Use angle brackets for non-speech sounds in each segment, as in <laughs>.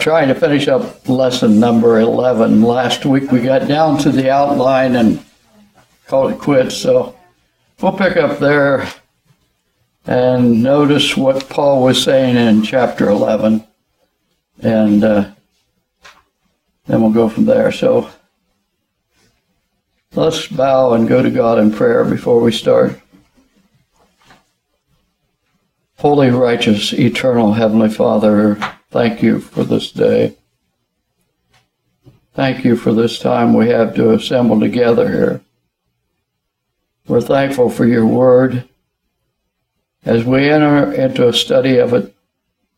trying to finish up lesson number 11. Last week we got down to the outline and called it quits, so we'll pick up there and notice what Paul was saying in chapter 11. And uh, then we'll go from there. So let's bow and go to God in prayer before we start. Holy, righteous, eternal Heavenly Father, thank you for this day. Thank you for this time we have to assemble together here. We're thankful for your word. As we enter into a study of it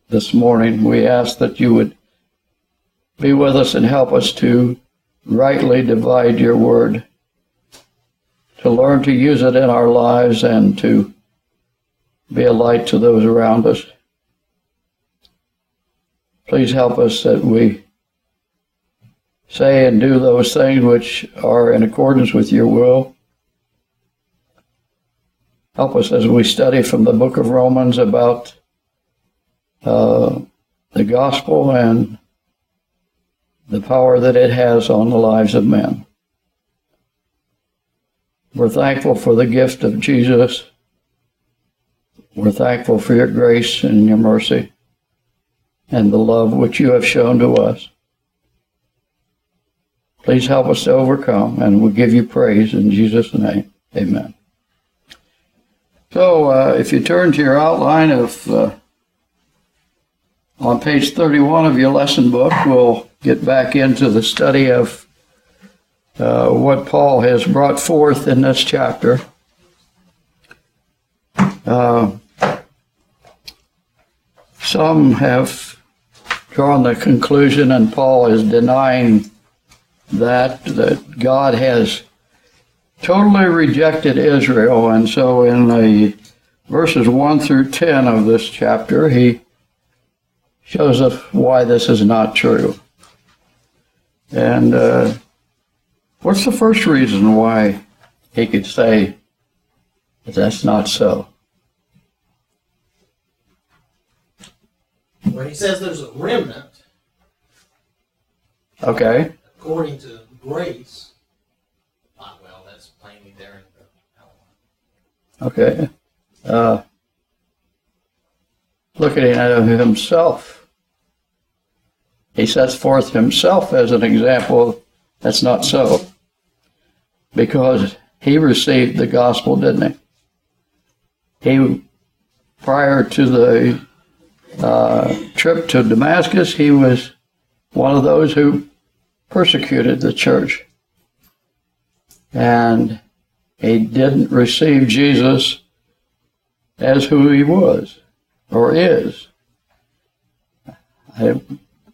this morning, we ask that you would be with us and help us to rightly divide your word, to learn to use it in our lives and to be a light to those around us. Please help us that we say and do those things which are in accordance with your will. Help us as we study from the book of Romans about uh, the gospel and the power that it has on the lives of men. We're thankful for the gift of Jesus we're thankful for your grace and your mercy and the love which you have shown to us. Please help us to overcome, and we give you praise in Jesus' name. Amen. So, uh, if you turn to your outline of uh, on page 31 of your lesson book, we'll get back into the study of uh, what Paul has brought forth in this chapter. Uh, some have drawn the conclusion, and Paul is denying that, that God has totally rejected Israel. And so in the verses 1 through 10 of this chapter, he shows us why this is not true. And uh, what's the first reason why he could say that that's not so? When he says there's a remnant, Okay. according to grace, ah, well, that's plainly there in the outline. Okay. Uh, looking at himself, he sets forth himself as an example. That's not so. Because he received the gospel, didn't he? He, prior to the uh, trip to Damascus, he was one of those who persecuted the church. And he didn't receive Jesus as who he was or is. I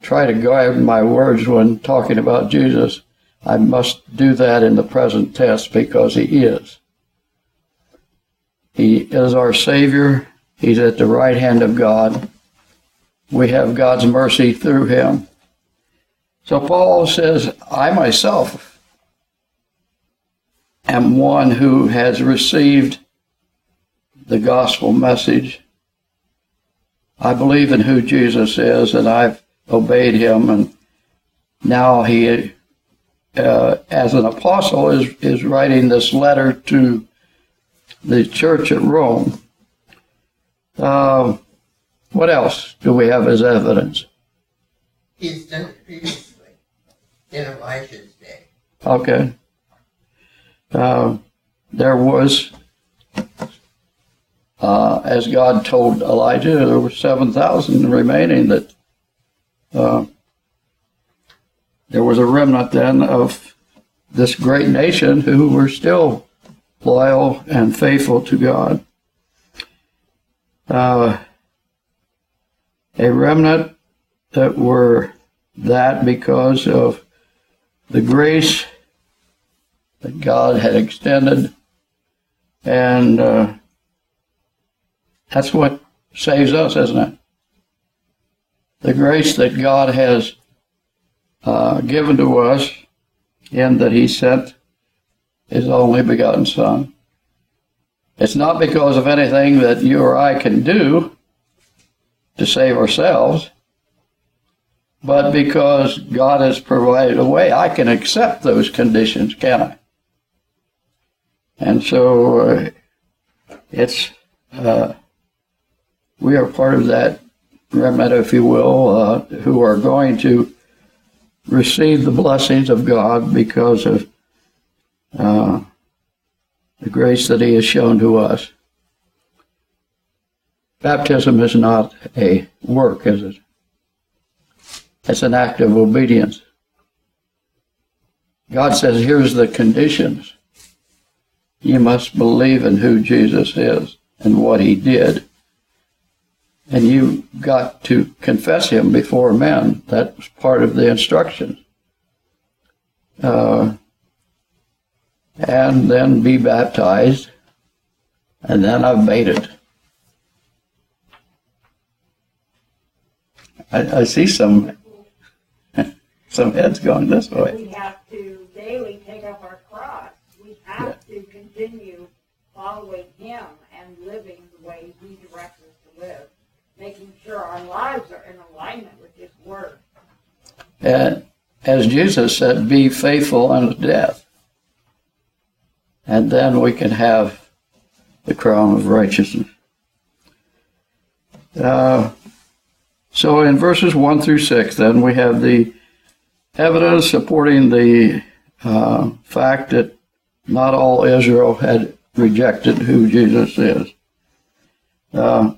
try to guide my words when talking about Jesus. I must do that in the present tense because he is. He is our Savior. He's at the right hand of God we have God's mercy through him. So Paul says, I myself am one who has received the gospel message. I believe in who Jesus is, and I've obeyed him, and now he, uh, as an apostle, is, is writing this letter to the church at Rome. Uh, what else do we have as evidence? He's done it previously in Elijah's day. Okay. Uh, there was, uh, as God told Elijah, there were 7,000 remaining that uh, there was a remnant then of this great nation who were still loyal and faithful to God. Uh, a remnant that were that because of the grace that God had extended. And uh, that's what saves us, isn't it? The grace that God has uh, given to us in that He sent His only begotten Son. It's not because of anything that you or I can do to save ourselves. But because God has provided a way, I can accept those conditions, can I? And so uh, it's, uh, we are part of that remnant, if you will, uh, who are going to receive the blessings of God because of uh, the grace that He has shown to us. Baptism is not a work, is it? It's an act of obedience. God says, here's the conditions. You must believe in who Jesus is and what he did. And you got to confess him before men. That was part of the instructions. Uh, and then be baptized. And then I've made it. I, I see some <laughs> some heads going this way. We have to daily take up our cross. We have to continue following Him and living the way He directs us to live, making sure our lives are in alignment with His Word. And as Jesus said, be faithful unto death. And then we can have the crown of righteousness. Uh, so in verses 1 through 6, then we have the evidence supporting the uh, fact that not all Israel had rejected who Jesus is. Uh,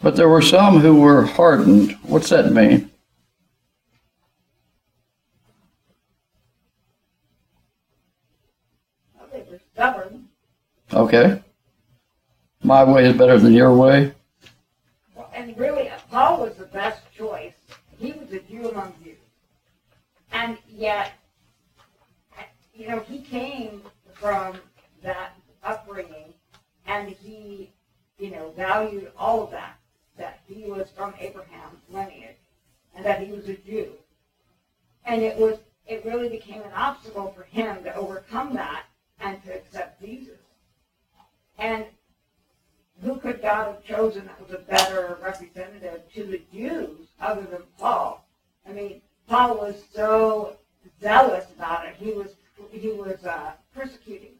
but there were some who were hardened. What's that mean? Well, they were stubborn. Okay. My way is better than your way. Paul was the best choice. He was a Jew among Jews. And yet, you know, he came from that upbringing and he, you know, valued all of that. That he was from Abraham's lineage and that he was a Jew. And it was, it really became an obstacle for him to overcome that and to accept Jesus. And who could God have chosen that was a better representative to the Jews other than Paul? I mean, Paul was so zealous about it. He was he was uh, persecuting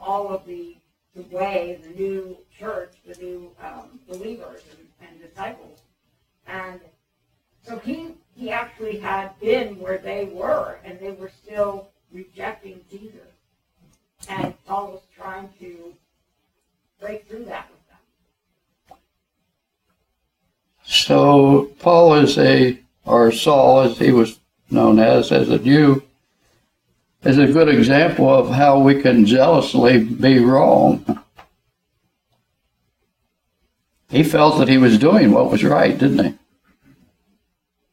all of the the way, the new church, the new um, believers and, and disciples, and so he he actually had been where they were, and they were still rejecting Jesus. And Paul was trying to break through that with them. So Paul is a, or Saul as he was known as, as a Jew, is a good example of how we can zealously be wrong. He felt that he was doing what was right, didn't he?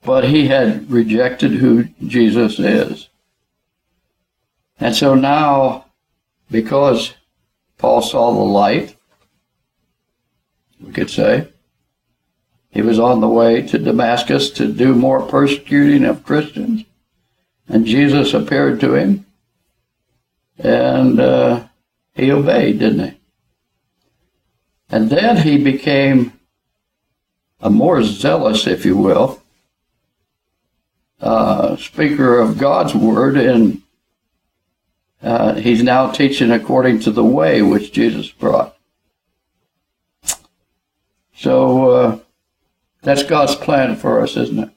But he had rejected who Jesus is. And so now, because Paul saw the light, we could say, he was on the way to Damascus to do more persecuting of Christians. And Jesus appeared to him. And uh, he obeyed, didn't he? And then he became a more zealous, if you will, uh, speaker of God's word. And uh, he's now teaching according to the way which Jesus brought. So, uh, that's God's plan for us, isn't it?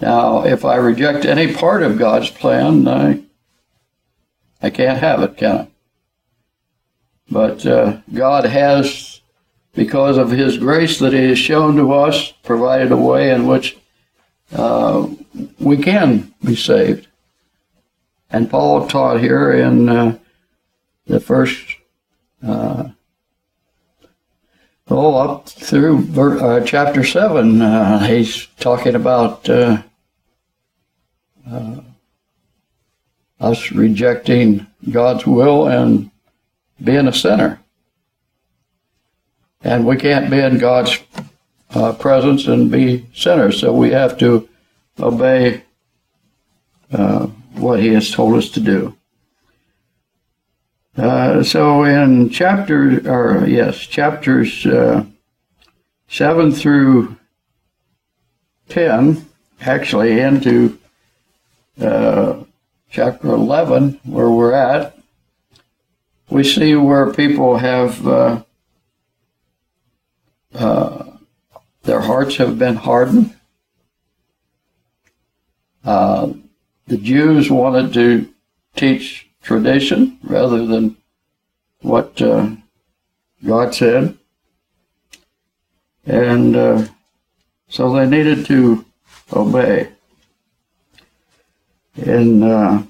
Now, if I reject any part of God's plan, I, I can't have it, can I? But uh, God has, because of His grace that He has shown to us, provided a way in which uh, we can be saved. And Paul taught here in uh, the first uh, Oh, up through uh, chapter 7, uh, he's talking about uh, uh, us rejecting God's will and being a sinner. And we can't be in God's uh, presence and be sinners, so we have to obey uh, what He has told us to do. Uh, so in chapter, or yes, chapters uh, seven through 10, actually into uh, chapter 11, where we're at, we see where people have uh, uh, their hearts have been hardened. The Jews wanted to teach tradition rather than what uh, God said. And uh, so they needed to obey. And uh,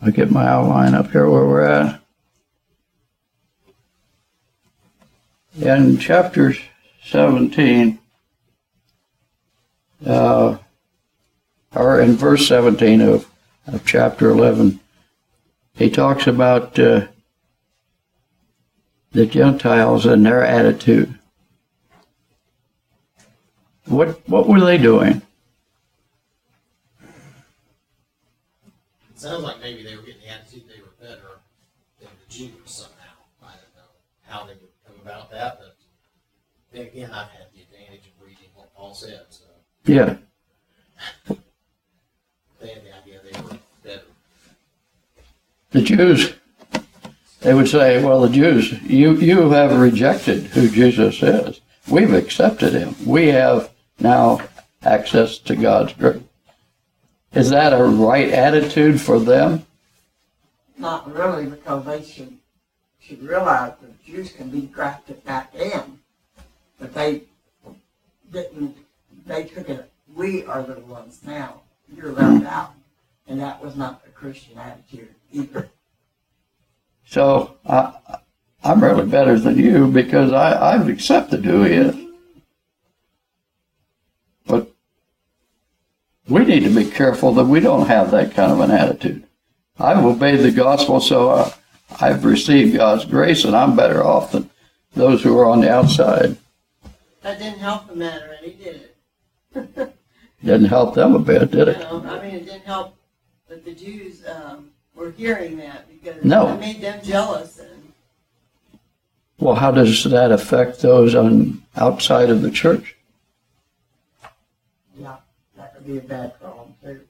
I get my outline up here where we're at. In chapter 17, uh, or in verse 17 of, of chapter 11, he talks about uh, the Gentiles and their attitude. What what were they doing? It sounds like maybe they were getting the attitude they were better than the Jews somehow. I don't know how they would come about that, but then again, I've had the advantage of reading what Paul said, so Yeah, they had the idea they were better. the Jews. They would say, "Well, the Jews, you you have rejected who Jesus is. We've accepted him. We have now access to God's grace." Is that a right attitude for them? Not really, because they should, should realize that Jews can be grafted back in. But they didn't, they took it, we are the ones now, you're left out. And that was not a Christian attitude either. So I, I'm really better than you because I, I've accepted who he is. But we need to be careful that we don't have that kind of an attitude. I've obeyed the gospel, so uh, I've received God's grace, and I'm better off than those who are on the outside. That didn't help the matter any, did it? <laughs> Didn't help them a bit, did You it? know, I mean, it didn't help that the Jews um, were hearing that because No. it made them jealous. And Well, how does that affect those on outside of the church? Yeah, that would be a bad problem too.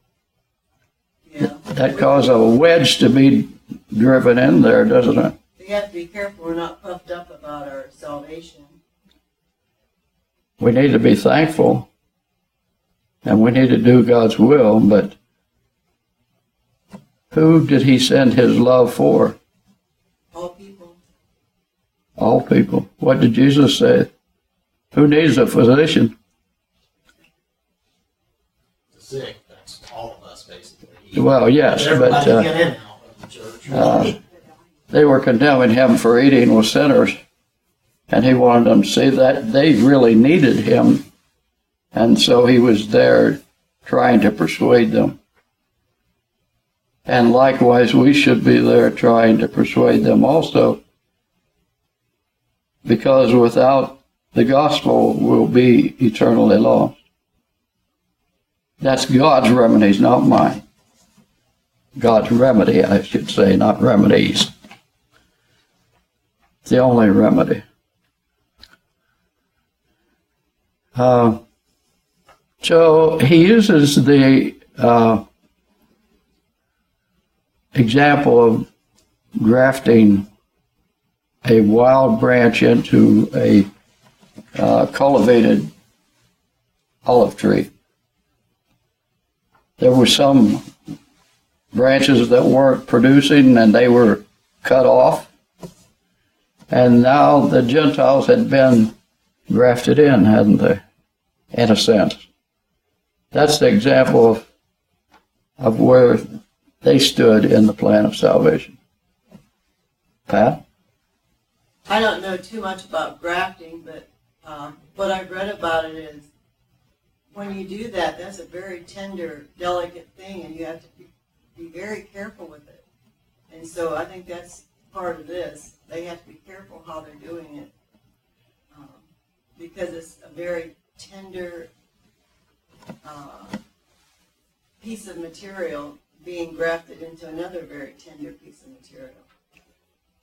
yeah, That cause a wedge to be driven in there, doesn't it? we have to be careful we're not puffed up about our salvation. We need to be thankful and we need to do God's will, but who did he send his love for? All people. All people. What did Jesus say? Who needs a physician? The sick, that's all of us basically. Well, yes, but uh, in and out of the church. uh, they were condemning him for eating with sinners. And he wanted them to see that they really needed him. And so he was there trying to persuade them. And likewise, we should be there trying to persuade them also. Because without the gospel, we'll be eternally lost. That's God's remedies, not mine. God's remedy, I should say, not remedies. It's the only remedy. Uh, so he uses the uh, example of grafting a wild branch into a uh, cultivated olive tree. There were some branches that weren't producing and they were cut off. And now the Gentiles had been grafted in, hadn't they? In a sense. That's the example of, of where they stood in the plan of salvation. Pat? I don't know too much about grafting, but um, what I've read about it is when you do that, that's a very tender, delicate thing, and you have to be, very careful with it. And so I think that's part of this. They have to be careful how they're doing it because it's a very tender uh, piece of material being grafted into another very tender piece of material.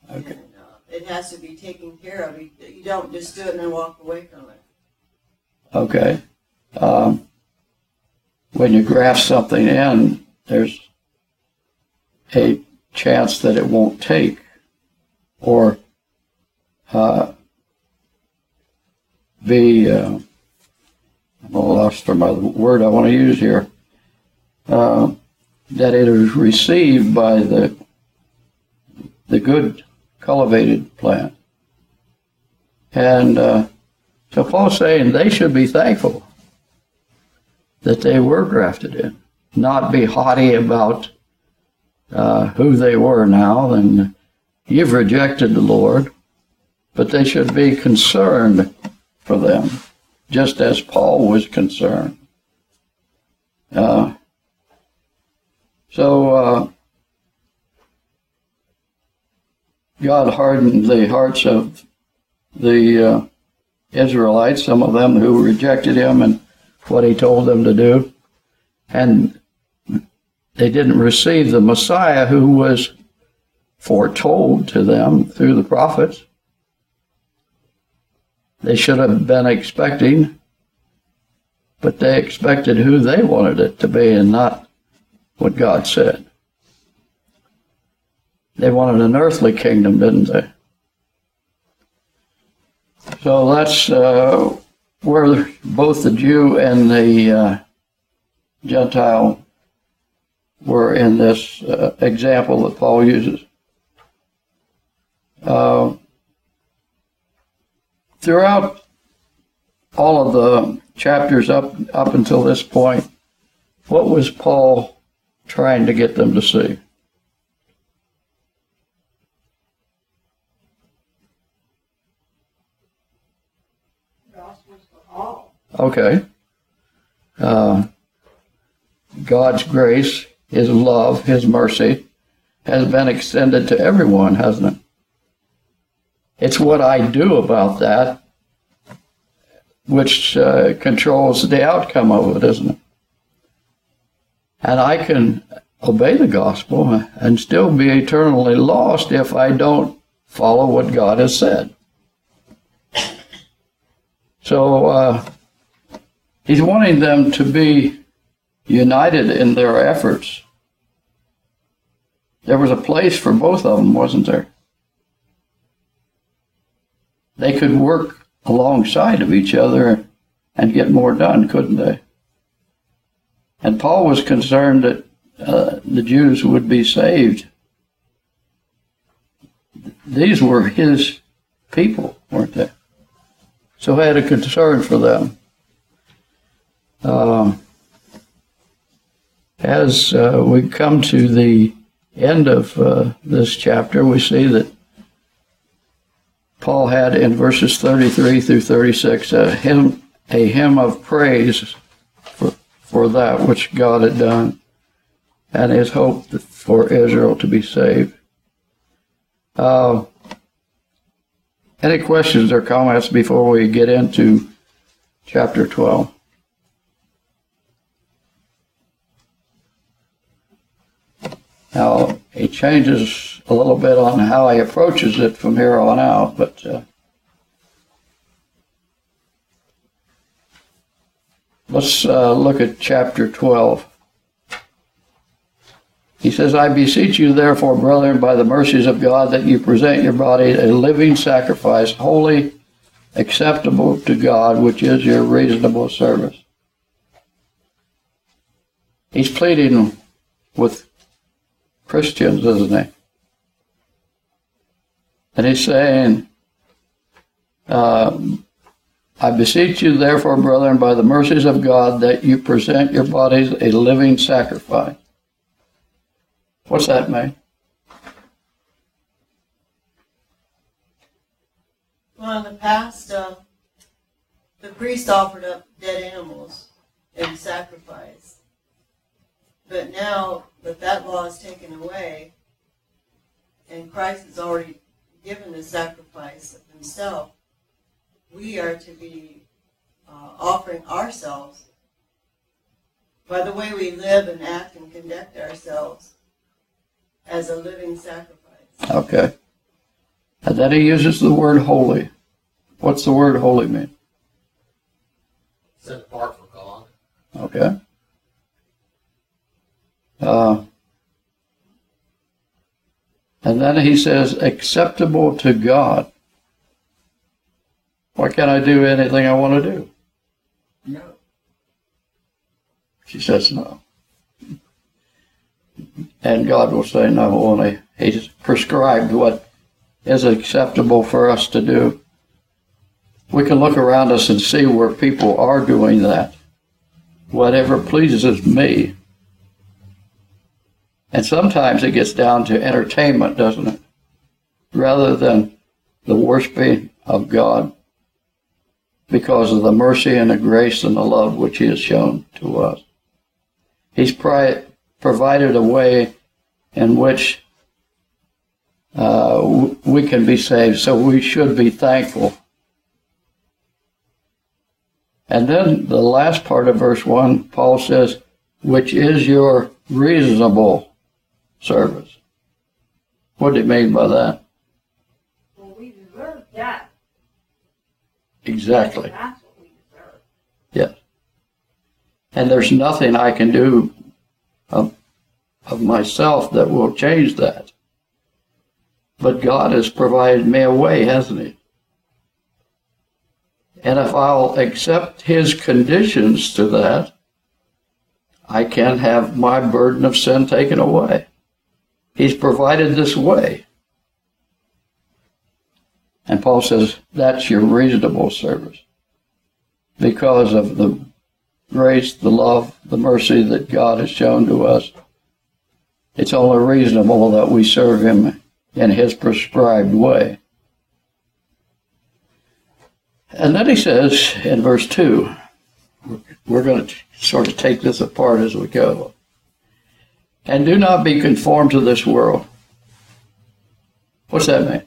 Okay. And, uh, it has to be taken care of. You, you don't just do it and then walk away from it. Okay. Um, when you graft something in, there's a chance that it won't take or uh, be, uh, I'm a lost for my word I want to use here, uh, that it is received by the the good cultivated plant. And uh, so Paul's saying they should be thankful that they were grafted in, not be haughty about uh, who they were now. And you've rejected the Lord, but they should be concerned for them, just as Paul was concerned. Uh, so uh, God hardened the hearts of the uh, Israelites, some of them who rejected him and what he told them to do. And they didn't receive the Messiah who was foretold to them through the prophets. They should have been expecting, but they expected who they wanted it to be and not what God said. They wanted an earthly kingdom, didn't they? So that's uh, where both the Jew and the uh, Gentile were in this uh, example that Paul uses. Uh, throughout all of the chapters up up until this point, what was Paul trying to get them to see? Okay. Uh, God's grace, His love, His mercy has been extended to everyone, hasn't it? It's what I do about that which uh, controls the outcome of it, isn't it? And I can obey the gospel and still be eternally lost if I don't follow what God has said. So uh, he's wanting them to be united in their efforts. There was a place for both of them, wasn't there? They could work alongside of each other and get more done, couldn't they? And Paul was concerned that uh, the Jews would be saved. These were his people, weren't they? So I had a concern for them. Uh, as uh, we come to the end of uh, this chapter, we see that Paul had in verses 33 through 36 a hymn, a hymn of praise for, for that which God had done and his hope for Israel to be saved. Uh, any questions or comments before we get into chapter 12? Now, he changes a little bit on how he approaches it from here on out, but uh, let's uh, look at chapter 12. He says, I beseech you, therefore, brethren, by the mercies of God, that you present your body a living sacrifice, holy, acceptable to God, which is your reasonable service. He's pleading with Christians, isn't he? And he's saying, uh, I beseech you, therefore, brethren, by the mercies of God, that you present your bodies a living sacrifice. What's that mean? Well, in the past, uh, the priest offered up dead animals in sacrifice. But now that that law is taken away, and Christ has already given the sacrifice of himself, we are to be uh, offering ourselves by the way we live and act and conduct ourselves as a living sacrifice. Okay. And then he uses the word holy. What's the word holy mean? Set apart for God. Okay. Uh, and then he says, acceptable to God. Why can't I do anything I want to do? No. She says no. And God will say no, only He's prescribed what is acceptable for us to do. We can look around us and see where people are doing that. Whatever pleases me. And sometimes it gets down to entertainment, doesn't it? Rather than the worshiping of God because of the mercy and the grace and the love which He has shown to us. He's pri- provided a way in which uh, we can be saved, so we should be thankful. And then the last part of verse 1, Paul says, which is your reasonable service. What do you mean by that? Well, we deserve death. Exactly. That's what we deserve. Yes. And there's nothing I can do of, of myself that will change that. But God has provided me a way, hasn't He? And if I'll accept His conditions to that, I can have my burden of sin taken away. He's provided this way. And Paul says that's your reasonable service because of the grace, the love, the mercy that God has shown to us. It's only reasonable that we serve Him in His prescribed way. And then he says in verse 2, we're going to sort of take this apart as we go. And do not be conformed to this world. What's that mean?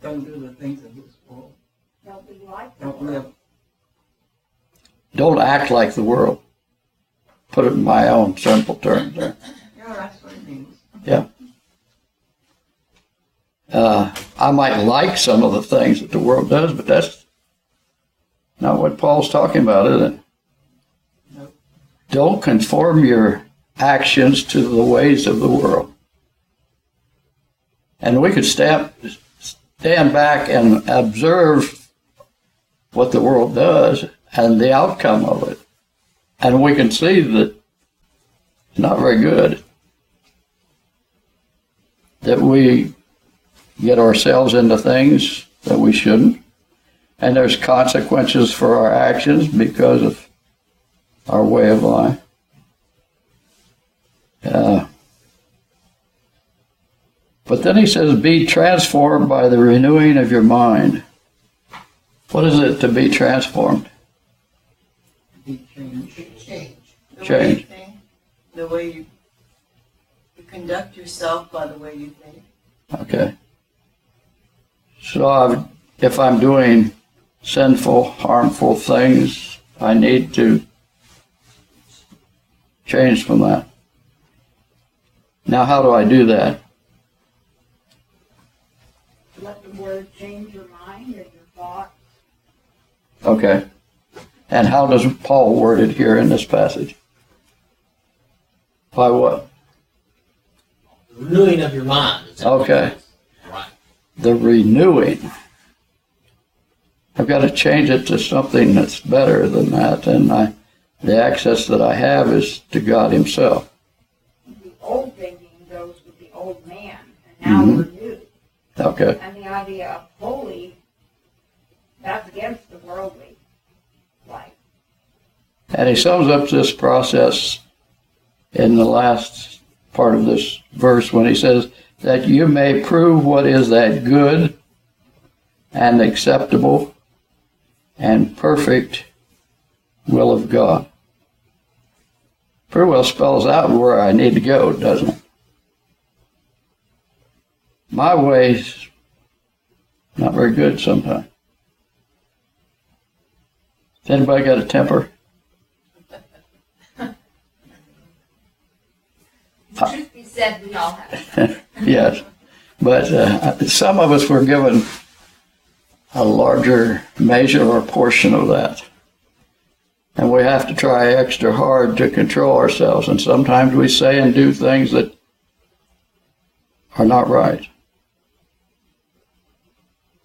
Don't do the things of this world. Don't be like the Don't live. Don't act like the world. Put it in my own simple terms there. Yeah, that's what it means. Uh, I might like some of the things that the world does, but that's not what Paul's talking about, is it? Nope. Don't conform your actions to the ways of the world. And we could stand, stand back and observe what the world does and the outcome of it. And we can see that it's not very good. That we get ourselves into things that we shouldn't. And there's consequences for our actions because of our way of life. Uh, but then he says, be transformed by the renewing of your mind. What is it to be transformed? Be changed. Change. The way you Change. think, the way you, you conduct yourself by the way you think. Okay. So I've, if I'm doing sinful, harmful things, I need to change from that. Now, how do I do that? Let the word change your mind and your thoughts. Okay. And how does Paul word it here in this passage? By what? The renewing of your mind. is that what it Okay. Right. The renewing. I've got to change it to something that's better than that, and I, the access that I have is to God Himself. The old thinking goes with the old man, and now Mhm. we're new. Okay. And the idea of holy, that's against the worldly life. And he sums up this process in the last part of this verse when he says, that you may prove what is that good and acceptable and perfect will of God. Pretty well spells out where I need to go, doesn't it? My way's not very good sometimes. Has anybody got a temper? Truth be said, we all have. <laughs> yes. But uh, some of us were given a larger measure or portion of that. And we have to try extra hard to control ourselves. And sometimes we say and do things that are not right.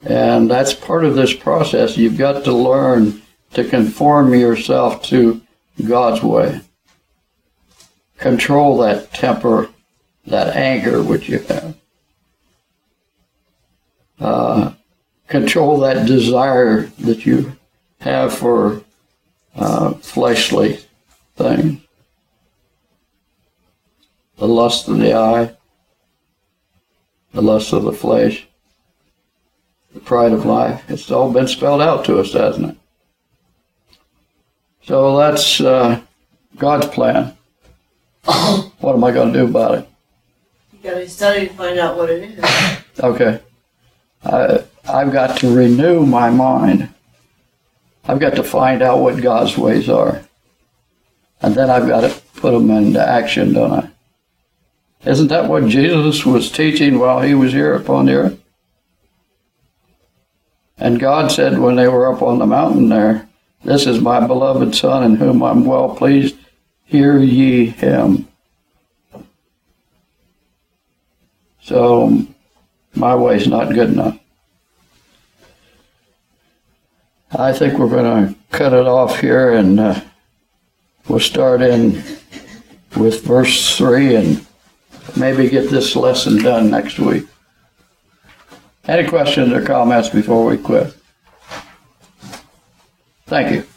And that's part of this process. You've got to learn to conform yourself to God's way. Control that temper, that anger which you have. Uh, control that desire that you have for uh, fleshly things. The lust of the eye, the lust of the flesh, the pride of life. It's all been spelled out to us, hasn't it? So that's uh, God's plan. <coughs> what am I going to do about it? You gotta study to find out what it is. <coughs> Okay. I, I've got to renew my mind. I've got to find out what God's ways are. And then I've got to put them into action, don't I? Isn't that what Jesus was teaching while he was here upon the earth? And God said when they were up on the mountain there, This is my beloved Son in whom I'm well pleased. Hear ye him. So my way's not good enough. I think we're going to cut it off here and uh, we'll start in with verse 3 and maybe get this lesson done next week. Any questions or comments before we quit? Thank you.